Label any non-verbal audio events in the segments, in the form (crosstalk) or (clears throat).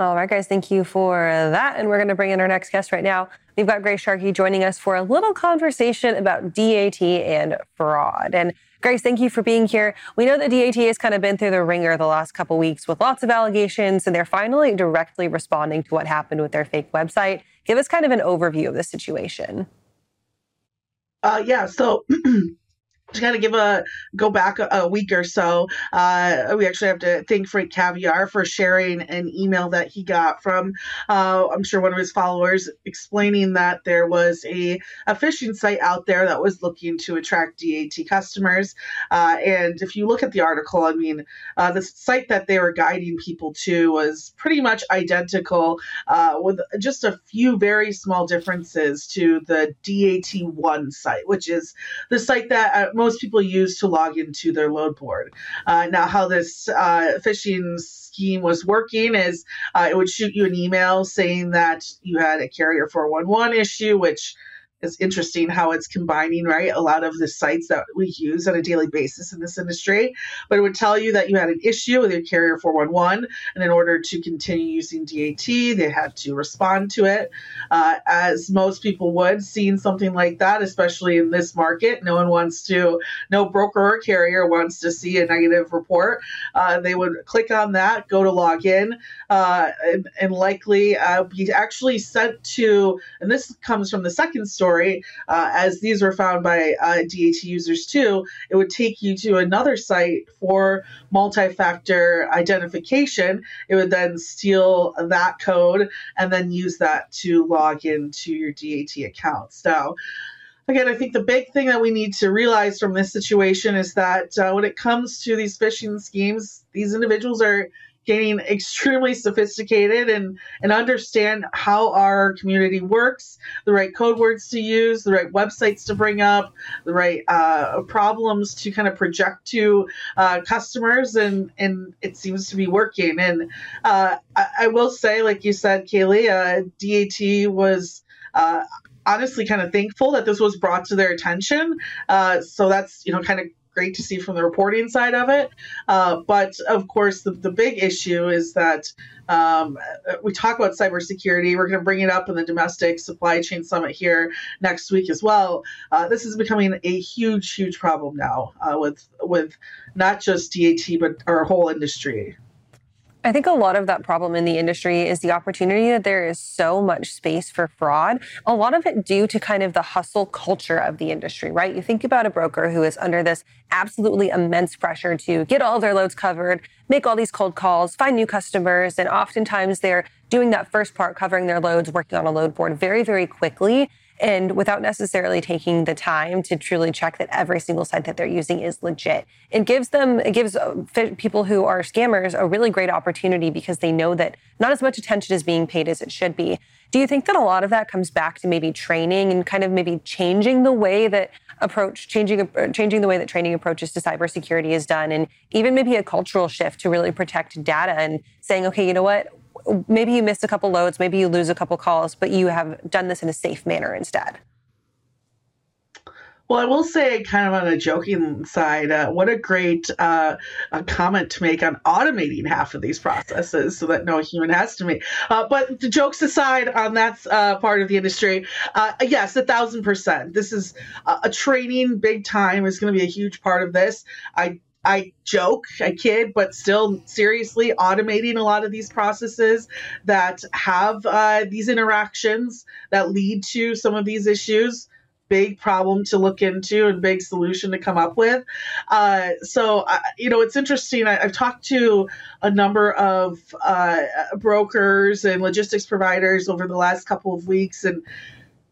All right, guys, thank you for that. And we're going to bring in our next guest right now. We've got Grace Sharkey joining us for a little conversation about DAT and fraud. And Grace, thank you for being here. We know that DAT has kind of been through the ringer the last couple weeks with lots of allegations, and they're finally directly responding to what happened with their fake website. Give us kind of an overview of the situation. Uh, yeah, so (clears throat) to kind of give a go back a, a week or so, uh, we actually have to thank Freight Caviar for sharing an email that he got from, uh, I'm sure one of his followers, explaining that there was a, a phishing site out there that was looking to attract DAT customers. Uh, and if you look at the article, I mean, uh, the site that they were guiding people to was pretty much identical, uh, with just a few very small differences to the DAT1 site, which is the site that uh, most people use to log into their load board. Uh, now, how this uh, phishing scheme was working is uh, it would shoot you an email saying that you had a carrier 411 issue, which it's interesting how it's combining right a lot of the sites that we use on a daily basis in this industry but it would tell you that you had an issue with your carrier 411 and in order to continue using dat they had to respond to it. Uh, as most people would seeing something like that especially in this market no one wants to no broker or carrier wants to see a negative report. Uh, they would click on that go to login, uh, and, and, likely uh, be actually sent to and this comes from the second story story, uh, as these were found by uh, DAT users too, it would take you to another site for multi factor identification. It would then steal that code and then use that to log into your DAT accounts. Now, again, I think the big thing that we need to realize from this situation is that uh, when it comes to these phishing schemes, these individuals are getting extremely sophisticated and and understand how our community works, the right code words to use, the right websites to bring up, the right uh, problems to kind of project to uh, customers, and and it seems to be working. And uh, I, I, will say, like you said, Kaylee, uh, DAT was uh, honestly kind of thankful that this was brought to their attention. Uh, so that's you know kind of great to see from the reporting side of it. Uh, but of course, the, the big issue is that um, we talk about cybersecurity. We're going to bring it up in the domestic supply chain summit here next week as well. Uh, this is becoming a huge, huge problem now uh, with with not just DAT but our whole industry. I think a lot of that problem in the industry is the opportunity that there is so much space for fraud. A lot of it due to kind of the hustle culture of the industry, right? You think about a broker who is under this absolutely immense pressure to get all their loads covered, make all these cold calls, find new customers, and oftentimes they're doing that first part, covering their loads, working on a load board very, very quickly and without necessarily taking the time to truly check that every single site that they're using is legit. It gives them, it gives uh, people who are scammers a really great opportunity because they know that not as much attention is being paid as it should be. Do you think that a lot of that comes back to maybe training and kind of maybe changing the way that approach, changing uh, changing the way that training approaches to cybersecurity is done, and even maybe a cultural shift to really protect data and saying, okay, you know what, maybe you miss a couple loads, maybe you lose a couple calls, but you have done this in a safe manner instead. Well, I will say, kind of on a joking side, uh, what a great uh, a comment to make on automating half of these processes so that no human has to make. Uh, but the jokes aside on that uh, part of the industry, uh, yes, a thousand percent. This is a training big time is going to be a huge part of this. I I joke, I kid, but still seriously automating a lot of these processes that have uh, these interactions that lead to some of these issues. Big problem to look into and big solution to come up with. Uh, so, uh, you know, it's interesting. I, have talked to a number of uh, brokers and logistics providers over the last couple of weeks, and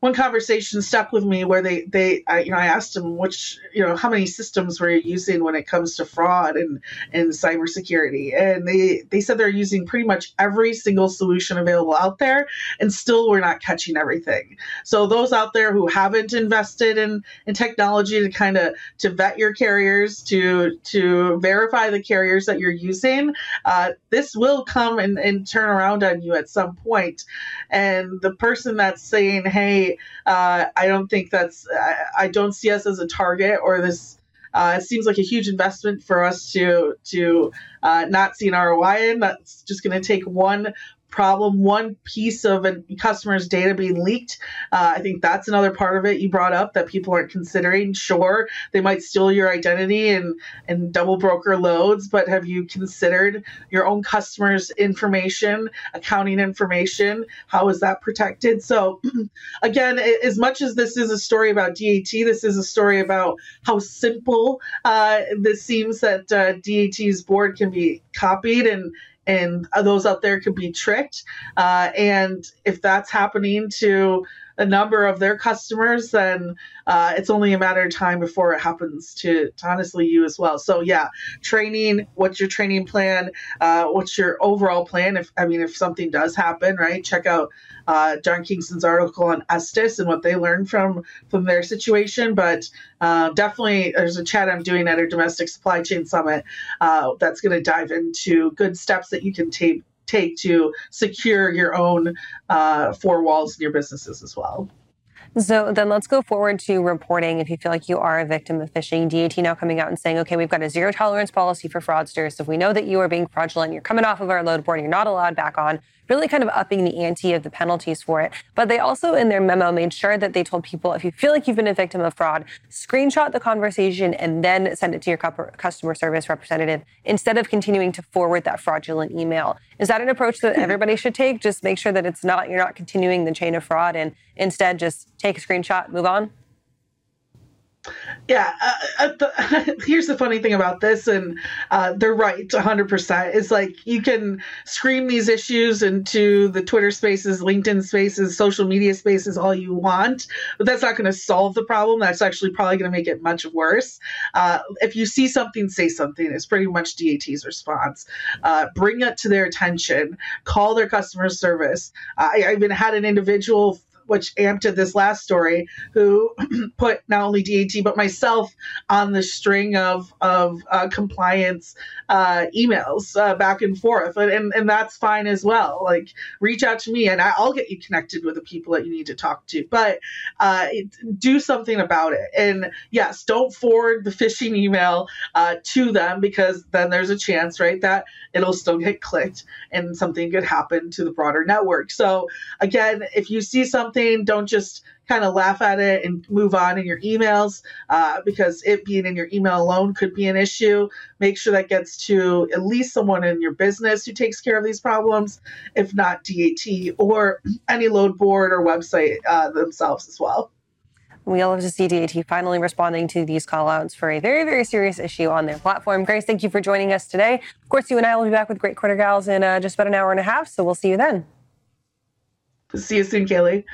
one conversation stuck with me where they they I, you know I asked them which you know how many systems were you using when it comes to fraud and and cybersecurity? And they they said they're using pretty much every single solution available out there and still we're not catching everything. So those out there who haven't invested in in technology to kind of to vet your carriers to to verify the carriers that you're using uh, this will come and, and turn around on you at some point. And the person that's saying hey uh, I don't think that's, I, I, don't see us as a target or this. Uh, it seems like a huge investment for us to to uh, not see an ROI in. That's just going to take one problem, one piece of a customer's data being leaked. Uh, I think that's another part of it you brought up that people aren't considering. Sure, they might steal your identity and, and double broker loads, but have you considered your own customers' information, accounting information? How is that protected? So, (clears throat) again, as much as this is a story about DAT, this is a story about how simple uh, this seems that uh, DAT's board can be copied and and those out there could be tricked. Uh, and if that's happening to a number of their customers, then uh, it's only a matter of time before it happens to, to honestly you as well. So yeah, training. What's your training plan? Uh, what's your overall plan? If I mean, if something does happen, right? Check out uh, John Kingston's article on Estes and what they learned from from their situation. But uh, definitely, there's a chat I'm doing at our domestic supply chain summit uh, that's going to dive into good steps that you can take take to secure your own uh, four walls in your businesses as well. So then let's go forward to reporting if you feel like you are a victim of phishing. DAT now coming out and saying, okay, we've got a zero tolerance policy for fraudsters. So if we know that you are being fraudulent, you're coming off of our load board, you're not allowed back on, really kind of upping the ante of the penalties for it. But they also, in their memo, made sure that they told people if you feel like you've been a victim of fraud, screenshot the conversation and then send it to your customer service representative instead of continuing to forward that fraudulent email. Is that an approach that hmm. everybody should take? Just make sure that it's not, you're not continuing the chain of fraud and instead just take a screenshot, move on? Yeah, uh, uh the, (laughs) here's the funny thing about this, and uh, they're right 100%. Is like you can scream these issues into the Twitter spaces, LinkedIn spaces, social media spaces all you want, but that's not going to solve the problem. That's actually probably going to make it much worse. Uh, if you see something, say something. It's pretty much DAT's response. Uh, bring it to their attention, call their customer service. I even had an individual which amped this last story, who (clears throat) put not only DAT but myself on the string of of uh, compliance uh, emails uh, back and forth, and and and that's fine as well. Like reach out to me, and I'll get you connected with the people that you need to talk to. But uh, do something about it, and yes, don't forward the phishing email uh, to them because then there's a chance, right, that it'll still get clicked and something could happen to the broader network. So again, if you see something something, don't just kind of laugh at it and move on in your emails uh, because it being in your email alone could be an issue. Make sure that gets to at least someone in your business who takes care of these problems, if not DAT or (clears throat) any load board or website uh, themselves as well. We all love to see DAT finally responding to these callouts for a very, very serious issue on their platform. Grace, thank you for joining us today. Of course, you and I will be back with Great Quarter Gals in uh, just about an hour and a half, so we'll see you then. See you soon, Kaylee.